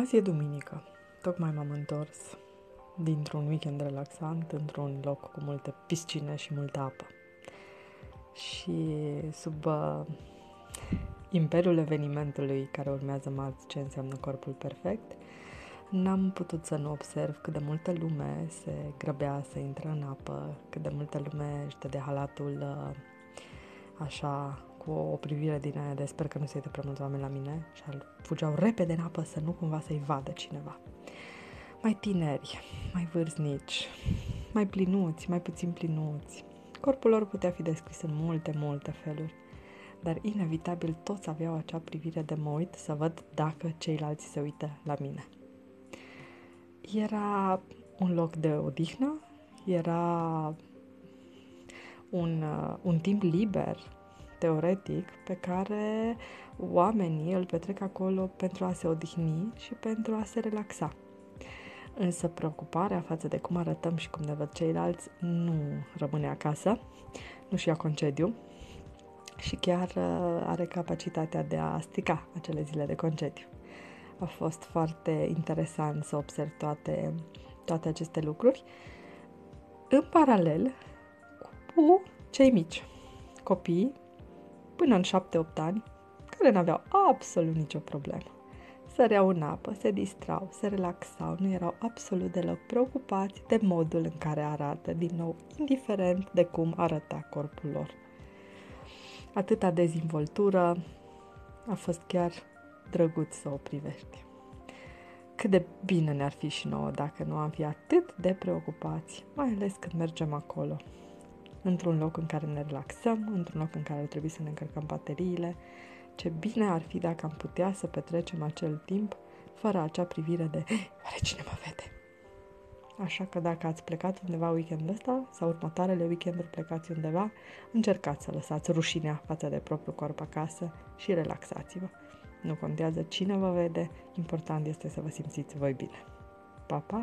Azi e duminică. Tocmai m-am întors dintr-un weekend relaxant într-un loc cu multe piscine și multă apă. Și sub uh, imperiul evenimentului care urmează marți, ce înseamnă corpul perfect, n-am putut să nu observ cât de multă lume se grăbea să intre în apă, cât de multă lume își de halatul uh, așa cu o privire din aia de sper că nu se uită prea mulți oameni la mine și fugeau repede în apă să nu cumva să-i vadă cineva. Mai tineri, mai vârstnici, mai plinuți, mai puțin plinuți. Corpul lor putea fi descris în multe, multe feluri, dar inevitabil toți aveau acea privire de mă uit să văd dacă ceilalți se uită la mine. Era un loc de odihnă, era un, uh, un timp liber teoretic pe care oamenii îl petrec acolo pentru a se odihni și pentru a se relaxa. Însă preocuparea față de cum arătăm și cum ne văd ceilalți nu rămâne acasă, nu și ia concediu și chiar uh, are capacitatea de a strica acele zile de concediu. A fost foarte interesant să observ toate, toate aceste lucruri în paralel cu cei mici, copii până în 7-8 ani, care n-aveau absolut nicio problemă. Săreau în apă, se distrau, se relaxau, nu erau absolut deloc preocupați de modul în care arată, din nou, indiferent de cum arăta corpul lor. Atâta dezvoltură a fost chiar drăguț să o privești. Cât de bine ne-ar fi și nouă dacă nu am fi atât de preocupați, mai ales când mergem acolo, într-un loc în care ne relaxăm, într-un loc în care trebuie să ne încărcăm bateriile. Ce bine ar fi dacă am putea să petrecem acel timp fără acea privire de are cine mă vede. Așa că dacă ați plecat undeva weekendul ăsta sau următoarele weekenduri plecați undeva, încercați să lăsați rușinea față de propriul corp acasă și relaxați-vă. Nu contează cine vă vede, important este să vă simțiți voi bine. Pa, pa!